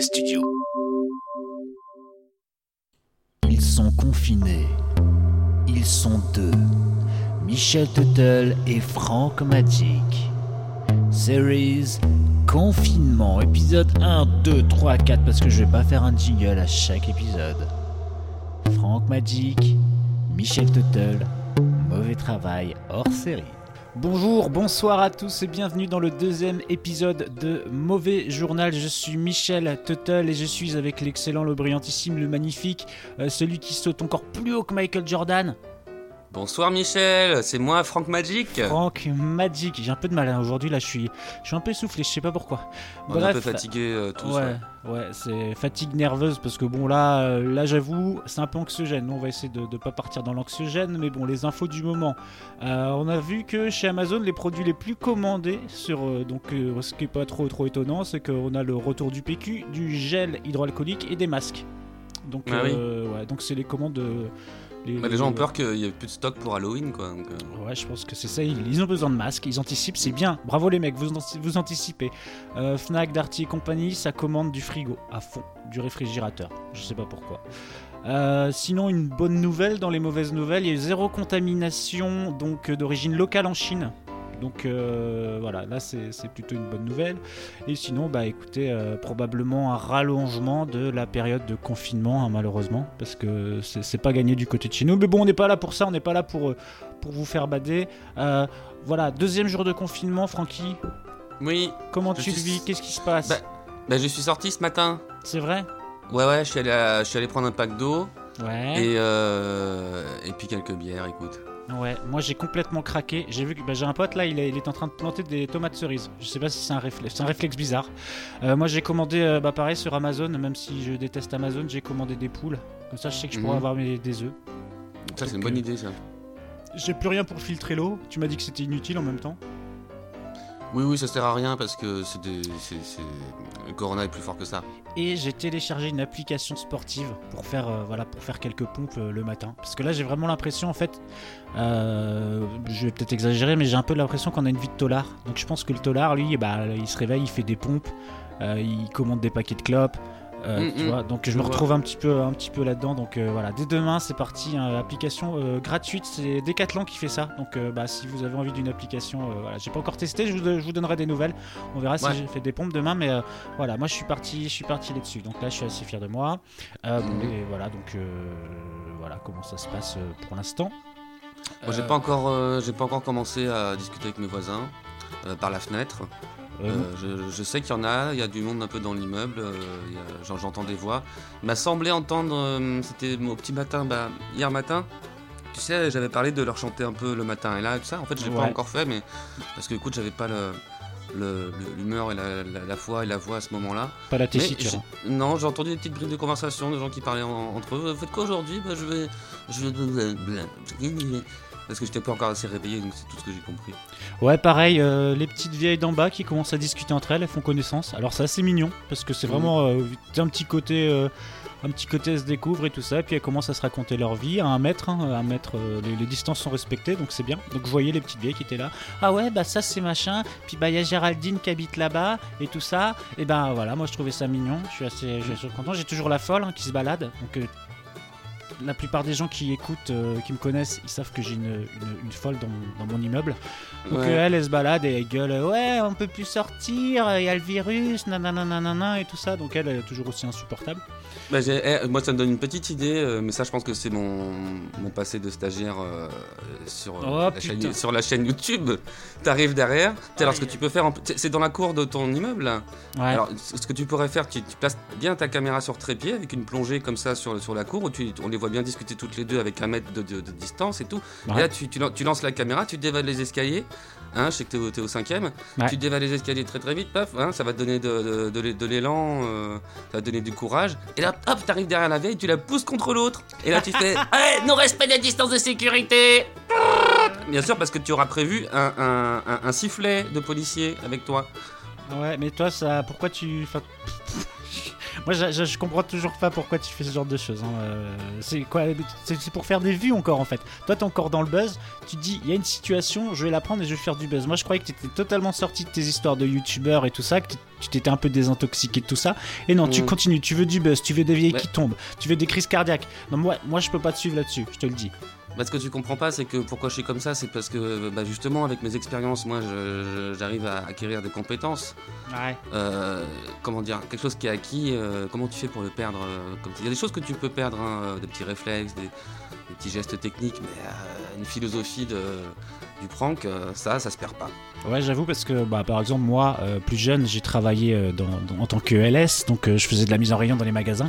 Studio. Ils sont confinés. Ils sont deux. Michel Tuttle et Franck Magic. Series Confinement, épisode 1, 2, 3, 4, parce que je vais pas faire un jingle à chaque épisode. Franck Magic, Michel Tuttle, mauvais travail hors série. Bonjour, bonsoir à tous et bienvenue dans le deuxième épisode de Mauvais Journal. Je suis Michel Tuttle et je suis avec l'excellent, le brillantissime, le magnifique, euh, celui qui saute encore plus haut que Michael Jordan. Bonsoir Michel, c'est moi Franck Magic. Franck Magic, j'ai un peu de mal hein. aujourd'hui là, je suis, je suis un peu essoufflé, je sais pas pourquoi. On est un peu fatigué euh, tous. Ouais, ouais, c'est fatigue nerveuse parce que bon là, euh, là j'avoue, c'est un peu anxiogène. On va essayer de ne pas partir dans l'anxiogène, mais bon, les infos du moment. Euh, on a vu que chez Amazon, les produits les plus commandés sur donc ce qui est pas trop trop étonnant, c'est qu'on a le retour du PQ, du gel hydroalcoolique et des masques. Donc Ah oui. ouais, donc c'est les commandes. Les, Bah, les gens ont peur qu'il n'y ait plus de stock pour Halloween quoi. donc, euh, Ouais, je pense que c'est ça. Ils, ils ont besoin de masques, ils anticipent, c'est bien. Bravo les mecs, vous, vous anticipez. Euh, Fnac, Darty et compagnie, ça commande du frigo à fond, du réfrigérateur. Je sais pas pourquoi. Euh, sinon, une bonne nouvelle dans les mauvaises nouvelles, il y a eu zéro contamination donc d'origine locale en Chine. Donc euh, voilà, là c'est plutôt une bonne nouvelle. Et sinon, bah écoutez, euh, probablement un rallongement de la période de confinement, hein, malheureusement, parce que c'est pas gagné du côté de chez nous. Mais bon, on n'est pas là pour ça, on n'est pas là pour, euh, pour vous faire bader. Euh, voilà, deuxième jour de confinement, Francky, Oui, comment tu le vis? Qu'est-ce qui se passe? Bah- bah, je suis sorti ce matin. C'est vrai? Ouais ouais, je suis allé, à- je suis allé prendre un pack d'eau Ouais. et, euh, et puis quelques bières, écoute. Ouais, moi j'ai complètement craqué. J'ai vu que bah, j'ai un pote là, il est, il est en train de planter des tomates cerises. Je sais pas si c'est un réflexe, c'est un réflexe bizarre. Euh, moi j'ai commandé, euh, bah pareil sur Amazon, même si je déteste Amazon, j'ai commandé des poules. Comme ça je sais que je pourrais Mhm. avoir mes, des œufs. Ça c'est une bonne euh, idée ça. J'ai plus rien pour filtrer l'eau. Tu m'as dit que c'était inutile en même temps. Oui oui, ça sert à rien parce que c'est des, Corona est plus fort que ça. Et j'ai téléchargé une application sportive pour faire, euh, voilà, pour faire quelques pompes euh, le matin. Parce que là j'ai vraiment l'impression en fait, euh, je vais peut-être exagérer, mais j'ai un peu l'impression qu'on a une vie de tolard. Donc je pense que le tolard, lui, bah, il se réveille, il fait des pompes, il commande des paquets de clopes. Euh, Mm, tu mm. vois, donc je Je me vois. retrouve un petit peu, un petit peu là-dedans. Donc euh, voilà, dès demain c'est parti, hein, application euh, gratuite, c'est Decathlon qui fait ça. Donc bah, si vous avez envie d'une application, voilà, j'ai pas encore testé, je vous, je vous donnerai des nouvelles. On verra si j'ai fait des pompes demain, mais voilà, moi je suis parti, je suis parti là-dessus. Donc là, je suis assez fier de moi. Mhm. et voilà, donc voilà comment ça se passe pour l'instant. Moi j'ai pas encore, j'ai pas encore commencé à discuter avec mes voisins par la fenêtre. Euh, Euh, je, je sais qu'il y en a, il y a du monde un peu dans l'immeuble, euh, j'entends des voix. Il m'a semblé entendre, euh, c'était au petit matin, bah, hier matin, tu sais, j'avais parlé de leur chanter un peu le matin et là, tout ça. En fait, je l'ai pas encore fait, mais parce que écoute, j'avais pas le- le- le- l'humeur et la, la- la foi et la voix à ce moment-là. pas la tessiture. hein. non, j'ai entendu des petites brides de conversation de gens qui parlaient en- entre eux. Faites quoi aujourd'hui? Bah, Je vais. Je vais. Parce que j'étais pas encore assez réveillé, donc c'est tout ce que j'ai compris. Ouais, pareil, euh, les petites vieilles d'en bas qui commencent à discuter entre elles, elles font connaissance. Alors c'est assez mignon parce que c'est Mhm. vraiment euh, un petit côté. euh, un petit côté elles se découvrent et tout ça, et puis elles commencent à se raconter leur vie à un mètre, hein, à un mètre, les, les distances sont respectées, donc c'est bien. Donc je voyais les petites vieilles qui étaient là. Ah ouais, bah ça c'est machin, puis bah il y a Géraldine qui habite là-bas et tout ça. Et ben voilà, moi je trouvais ça mignon, je suis assez, je suis content. J'ai toujours la folle hein, qui se balade, donc la plupart des gens qui écoutent, euh, qui me connaissent, ils savent que j'ai une, une- une folle dans, mon- dans mon immeuble. Donc Ouais. euh, elle, elle se balade et elle gueule euh, Ouais, on peut plus sortir, il y a le virus, nanana nanana et tout ça. Donc elle, elle est toujours aussi insupportable. Bah, eh, moi, ça me donne une petite idée, euh, mais ça, je pense que c'est mon, mon passé de stagiaire euh, sur, Oh, la chaîne, sur la chaîne YouTube. T'arrives derrière, alors ce que tu peux faire, c'est dans la cour de ton immeuble. là. Ouais. Alors, ce ce que tu pourrais faire, tu, tu places bien ta caméra sur trépied avec une plongée comme ça sur, sur la cour où tu, on les voit bien discuter toutes les deux avec un mètre de, de- de distance et tout. Ouais. Et là, tu, tu lan- tu lances la caméra, tu dévales les escaliers. Hein, je sais que t'es au, t'es au cinquième. Ouais. Tu dévales les escaliers très très vite, paf, hein, ça va te donner de, de- de l'é- de l'élan, euh, ça va te donner du courage. Et là, hop, t'arrives derrière la vieille, tu la pousses contre l'autre. Et là, tu fais Hey, non respect des distances de sécurité Bien sûr, parce que tu auras prévu un, un- un- un sifflet de policier avec toi. Ouais, mais toi, ça, pourquoi tu. enfin, Moi, je, je- je comprends toujours pas pourquoi tu fais ce genre de choses. hein. Euh, C'est quoi C'est c'est pour faire des vues encore en fait. Toi, t'es encore dans le buzz. Tu te dis, il y a une situation, je vais la prendre et je vais faire du buzz. Moi, je croyais que t'étais totalement sorti de tes histoires de youtubeur et tout ça, que tu t'étais un peu désintoxiqué de tout ça. Et non, tu Mm. continues. Tu veux du buzz, tu veux des vieilles Ouais. qui tombent, tu veux des crises cardiaques. Non, moi, moi, je peux pas te suivre là-dessus. Je te le dis. Bah, ce que tu comprends pas, c'est que pourquoi je suis comme ça, c'est parce que bah, justement, avec mes expériences, moi, je- je- j'arrive à acquérir des compétences. Ouais. Euh, comment dire, quelque chose qui est acquis, euh, comment tu fais pour le perdre euh, comme- Il y a des choses que tu peux perdre, hein, des petits réflexes, des, des petits gestes techniques, mais euh, une philosophie de, du prank, euh, ça, ça se perd pas. Ouais, j'avoue parce que bah, par exemple moi, euh, plus jeune, j'ai travaillé euh, dans, dans- en tant que LS, donc euh, je faisais de la mise en rayon dans les magasins.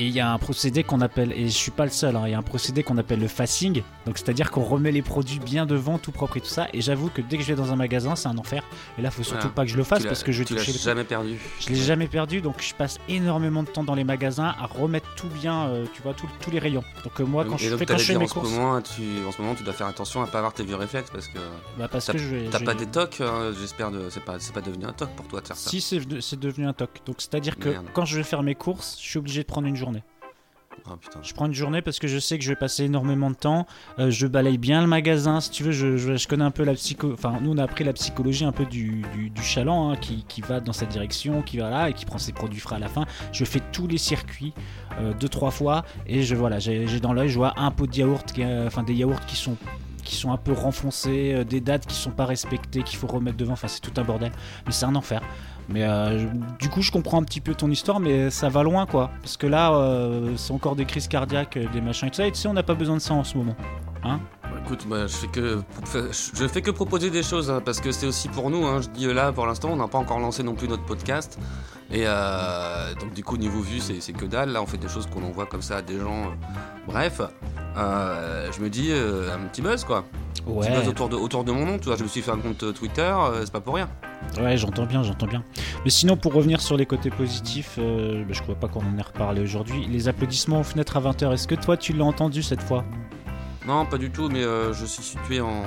Et il y a un procédé qu'on appelle, et je suis pas le seul, hein, il y a un procédé qu'on appelle le facing, donc c'est-à-dire qu'on remet les produits bien devant, tout propre et tout ça. Et j'avoue que dès que je vais dans un magasin, c'est un enfer. Et là, faut surtout pas que je le fasse Tu parce que je vais tu l'as jamais perdu. Je l'ai jamais perdu, donc je passe énormément de temps dans les magasins à remettre tout bien, euh, tu vois, tout- tous les rayons. Donc euh, moi, quand Et je donc, fais, quand t'allais je fais dire, mes en ce, courses, moment, tu, en ce moment, tu dois faire attention à pas avoir tes vieux réflexes parce que bah, parce que t'as pas des tocs, euh, j'espère, de, c'est pas, c'est pas devenu un toc pour toi de faire ça. Si, c'est venu- c'est devenu un toc. Donc c'est-à-dire que Merde. quand je vais faire mes courses, je suis obligé de prendre une journée. Putain. Je prends une journée parce que je sais que je vais passer énormément de temps. Euh, je balaye bien le magasin, si tu veux. Je, connais un peu la psycho. Enfin, nous on a appris la psychologie un peu du, du, chaland hein, qui, qui va dans cette direction, qui va là et qui prend ses produits frais à la fin. Je fais tous les circuits euh, deux trois fois et je voilà, j'ai dans l'œil, je vois un pot de yaourt, est- enfin des yaourts qui sont qui sont un peu renfoncés, euh, des dates qui sont pas respectées, qu'il faut remettre devant. Enfin, c'est tout un bordel. Mais c'est un enfer. Mais euh, du coup, je comprends un petit peu ton histoire, mais ça va loin, quoi. Parce que là, euh, c'est encore des crises cardiaques, euh, des machins et tout ça. Et tu sais, on n'a pas besoin de ça en ce moment. Bah, écoute, je fais que je fais que proposer des choses hein, parce que c'est aussi pour nous. hein. je dis euh, là pour l'instant, on n'a pas encore lancé non plus notre podcast et euh, donc du coup niveau vue c'est que dalle. Là, on fait des choses qu'on envoie comme ça à des gens. bref, euh, je me dis euh, un petit buzz quoi. Un petit buzz autour de autour de mon nom. Tu vois, je me suis fait un compte euh, Twitter, euh, c'est pas pour rien. Ouais, j'entends bien, j'entends bien. Mais sinon, pour revenir sur les côtés positifs, euh, bah, je crois pas qu'on en ait reparlé aujourd'hui. Les applaudissements aux fenêtres à 20h, est-ce que toi, tu l'as entendu cette fois? Non, pas du tout. Mais euh, je suis situé en,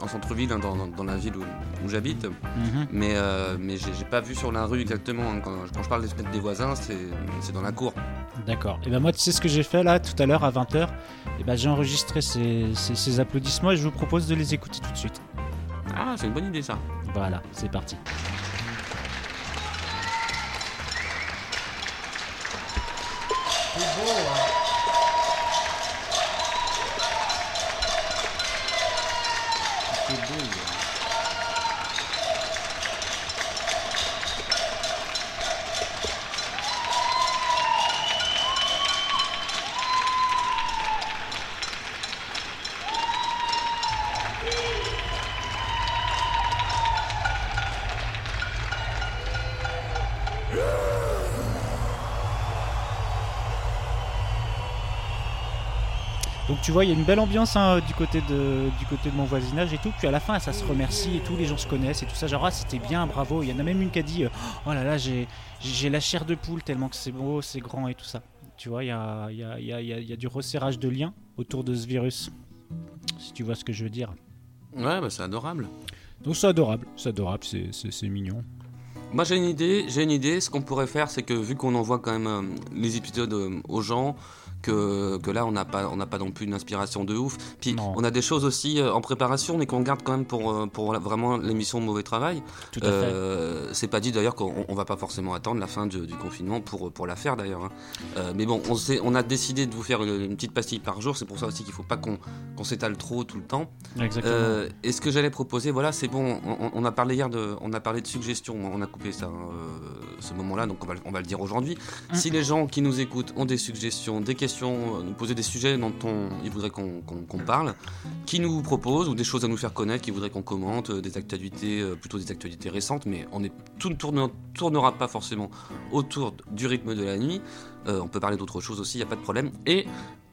en centre-ville, hein, dans, dans- dans la ville où, où j'habite. Mhm. Mais, euh, mais j'ai pas vu sur la rue exactement. hein. Quand, quand je parle des fenêtres des voisins, c'est c'est dans la cour. D'accord. Et ben moi, tu sais ce que j'ai fait là tout à l'heure à 20h Et ben j'ai enregistré ces, ces- ces applaudissements et je vous propose de les écouter tout de suite. Ah, c'est une bonne idée ça. Voilà, c'est parti. Donc tu vois, il y a une belle ambiance hein, du, côté de, du côté de mon voisinage et tout. Puis à la fin, ça se remercie et tout, les gens se connaissent et tout ça. Genre, ah, c'était bien, bravo. Il y en a même une qui a dit, euh, oh là là, j'ai la chair de poule tellement que c'est beau, c'est grand et tout ça. Tu vois, il y a, y, y, y du resserrage de liens autour de ce virus. Si tu vois ce que je veux dire. Ouais, bah c'est adorable. Donc c'est adorable, c'est adorable, c'est mignon. Moi j'ai une idée, j'ai une idée. Ce qu'on pourrait faire, c'est que vu qu'on envoie quand même euh, les épisodes euh, aux gens, que, que là on n'a pas, on n'a pas non plus une inspiration de ouf. Puis Non. on a des choses aussi euh, en préparation, mais qu'on garde quand même pour, euh, pour vraiment l'émission Mauvais Travail. Tout à fait. Euh, c'est pas dit d'ailleurs qu'on on va pas forcément attendre la fin du, du confinement pour, pour la faire d'ailleurs. hein. Euh, mais bon, on, a décidé de vous faire une, une petite pastille par jour. C'est pour ça aussi qu'il faut pas qu'on s'étale trop tout le temps. Exactement. Euh, et ce que j'allais proposer, voilà, c'est bon. On, on a parlé hier de, on a parlé de suggestions. On a coupé ça, hein, ce moment-là, donc on va, le- on va le dire aujourd'hui. Mm. Si les gens qui nous écoutent ont des suggestions, des questions, euh, nous poser des sujets dont on, ils voudraient qu'on parle, qui nous proposent ou des choses à nous faire connaître, qui voudraient qu'on commente, euh, des actualités, euh, plutôt des actualités récentes, mais on tout ne tourne- tournera pas forcément autour du rythme de la nuit. On peut parler d'autres choses aussi, il n'y a pas de problème.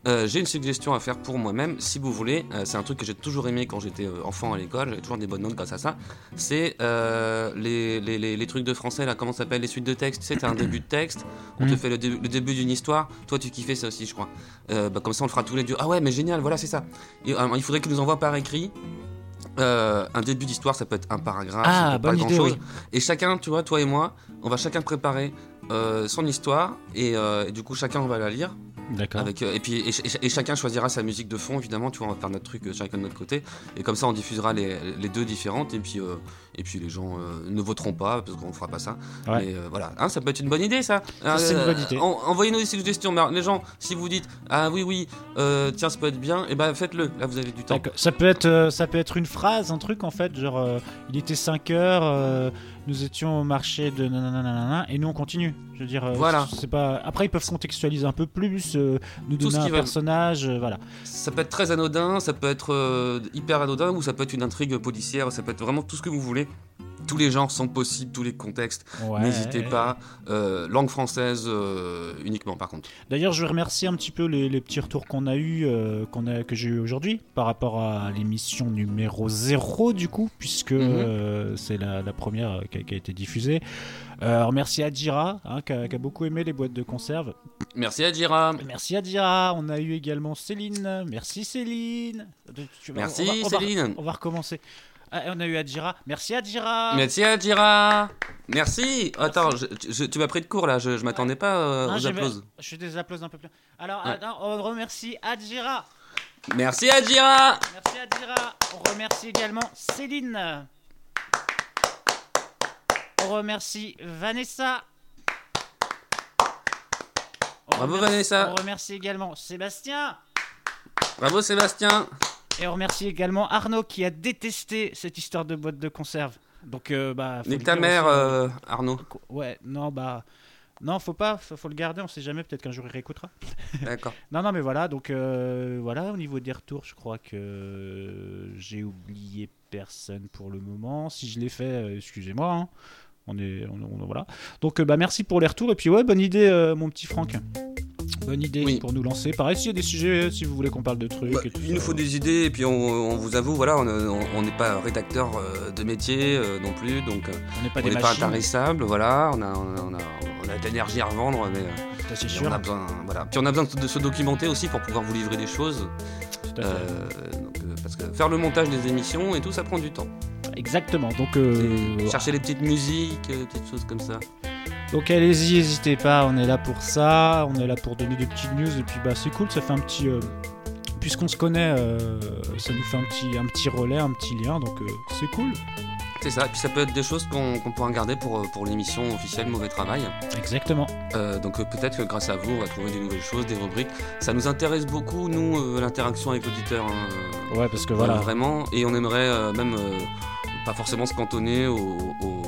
Euh, j'ai une suggestion à faire pour moi-même, si vous voulez. Euh, c'est un truc que j'ai toujours aimé quand j'étais euh, enfant à l'école. J'avais toujours des bonnes notes grâce à ça. C'est euh, les, les, les- les trucs de français, là, comment ça s'appelle? Les suites de texte. Tu sais, t'as un début de texte, on te Mm. fait le, dé- le début d'une histoire. Toi, tu kiffais ça aussi, je crois. Bah, comme ça, on le fera tous les deux. Ah ouais, mais génial, voilà, c'est ça. Et, il faudrait qu'ils nous envoient par écrit. euh, un début d'histoire, ça peut être un paragraphe, ça Ah, peut pas grand-chose. oui. Et chacun, tu vois, toi et moi, on va chacun préparer euh, son histoire et, euh, et du coup chacun va la lire. D'accord. Avec, euh, et puis et, ch- et ch- et chacun choisira sa musique de fond évidemment. Tu vois, on va faire notre truc euh, chacun de notre côté et comme ça on diffusera les, les deux différentes et puis euh, et puis les gens euh, ne voteront pas parce qu'on fera pas ça. Ouais. Mais euh, voilà, Hein, ça peut être une bonne idée ça. Ça, c'est une bonne idée. en- Envoyez-nous des suggestions. Mais alors, les gens, si vous dites ah oui oui, tiens ça peut être bien, et ben faites-le. Là vous avez du temps. Ça peut être, ça peut être une phrase, un truc en fait, genre il était 5 heures, nous étions au marché de nanana et nous on continue. Je veux dire, euh, Voilà. C'est pas. Après ils peuvent contextualiser un peu plus, euh, nous Tout donner un personnage, euh, voilà. Ça peut être très anodin, ça peut être euh, hyper anodin, ou ça peut être une intrigue policière, ça peut être vraiment tout ce que vous voulez. Tous les genres sont possibles, tous les contextes. Ouais. N'hésitez pas. Euh, langue française euh, uniquement, par contre. D'ailleurs, je vais remercier un petit peu les, les petits retours qu'on a eu, euh, qu'on a, que j'ai eu aujourd'hui par rapport à l'émission numéro 0 du coup, puisque Mhm. c'est la, la première qui a, qui a été diffusée. Merci à Jira, hein, qui, a, qui a beaucoup aimé les boîtes de conserve. Merci à Jira. Merci à Jira. On a eu également Céline. Merci Céline. Merci on va- on va- Céline. On va recommencer. Ah, on a eu Adjira. Merci Adjira. Merci à Jira. Merci. Attends, je- je- tu m'as pris de cours là, je, je m'attendais pas euh, aux applauses. Je fais des applauses un peu plus. Alors, Ouais. attends, on remercie Adjira. Merci à Jira. Merci Adjira. On remercie également Céline. On remercie Vanessa. On Bravo, remercie- Vanessa. On remercie également Sébastien. Bravo Sébastien. Et on remercie également Arnaud qui a détesté cette histoire de boîte de conserve. Donc, euh, bah. Nique ta mère, euh, Arnaud. Ouais, non, bah. Non, faut pas, faut, faut le garder, on sait jamais, peut-être qu'un jour il réécoutera. D'accord. Non, non, mais voilà, donc euh, voilà, au niveau des retours, je crois que j'ai oublié personne pour le moment. Si je l'ai fait, euh, excusez-moi. hein. On est, on, on- voilà. Donc, bah, merci pour les retours. Et puis, ouais, bonne idée, mon petit Franck. Bonne idée Oui. pour nous lancer. Pareil, s'il y a des sujets, si vous voulez qu'on parle de trucs. Bah, et tout il nous faut des idées et puis on, on vous avoue, voilà, on n'est pas rédacteur euh, de métier euh, non plus, donc euh, On n'est pas des pas intarissable, voilà, on a, on a, on de l'énergie à revendre, mais mais sûr. on a besoin, voilà. Puis on a besoin de, se documenter aussi pour pouvoir vous livrer des choses, Tout à fait. euh, donc, parce que faire le montage des émissions et tout, ça prend du temps. Exactement. Donc, euh, chercher les petites musiques, petites choses comme ça. Donc allez-y, n'hésitez pas, on est là pour ça, on est là pour donner des petites news et puis bah c'est cool, ça fait un petit euh, puisqu'on se connaît, euh, ça nous fait un petit un petit relais, un petit lien, donc euh, c'est cool. C'est ça, et puis ça peut être des choses qu'on pourra garder pour, euh, pour l'émission officielle Mauvais Travail. Exactement. Euh, donc euh, peut-être que grâce à vous, on va trouver des nouvelles choses, des rubriques. Ça nous intéresse beaucoup, nous, euh, l'interaction avec l'auditeur. hein, Ouais, parce que voilà. voilà. Vraiment, et on aimerait même pas forcément se cantonner au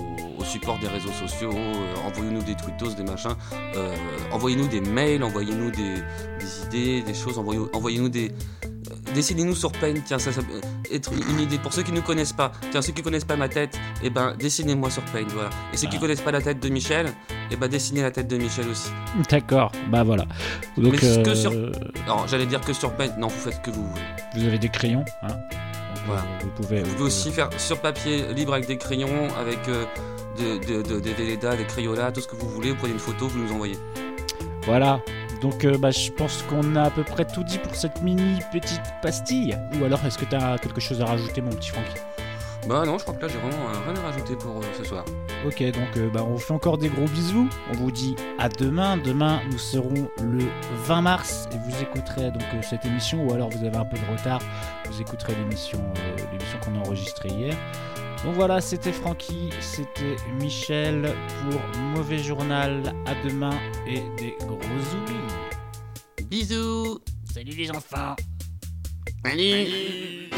support des réseaux sociaux. euh, envoyez-nous des tweetos, des machins. euh, envoyez-nous des mails, envoyez-nous des, des idées, des choses. Envoyez- Envoyez-nous des. euh, Dessinez-nous sur Paint, tiens, ça, ça peut être une idée pour ceux qui ne nous connaissent pas. Tiens, ceux qui connaissent pas ma tête, eh ben, dessinez-moi sur Paint, voilà. Et ceux qui Ah. connaissent pas la tête de Michel, eh ben, dessinez la tête de Michel aussi. D'accord. Bah voilà. Donc Mais que sur- Non, j'allais dire que sur Paint, non, vous faites ce que vous voulez. vous avez des crayons, hein. Voilà. euh, Vous pouvez. Vous pouvez aussi faire sur papier libre avec des crayons, avec euh, de- de- de- des Velleda, des Crayolas, tout ce que vous voulez. Vous prenez une photo, vous nous envoyez. Voilà. Donc euh, bah, je pense qu'on a à peu près tout dit pour cette mini petite pastille. Ou alors est-ce que tu as quelque chose à rajouter, mon petit Francky? Bah non, je crois que là j'ai vraiment rien à rajouter pour euh, ce soir. Ok, donc euh, bah, on vous fait encore des gros bisous. On vous dit à demain. Demain, nous serons le 20 mars et vous écouterez donc euh, cette émission, ou alors vous avez un peu de retard, vous écouterez l'émission euh, l'émission qu'on a enregistrée hier. Donc voilà, c'était Francky, c'était Michel pour Mauvais Journal. À demain et des gros oublis. Bisous Salut les enfants Salut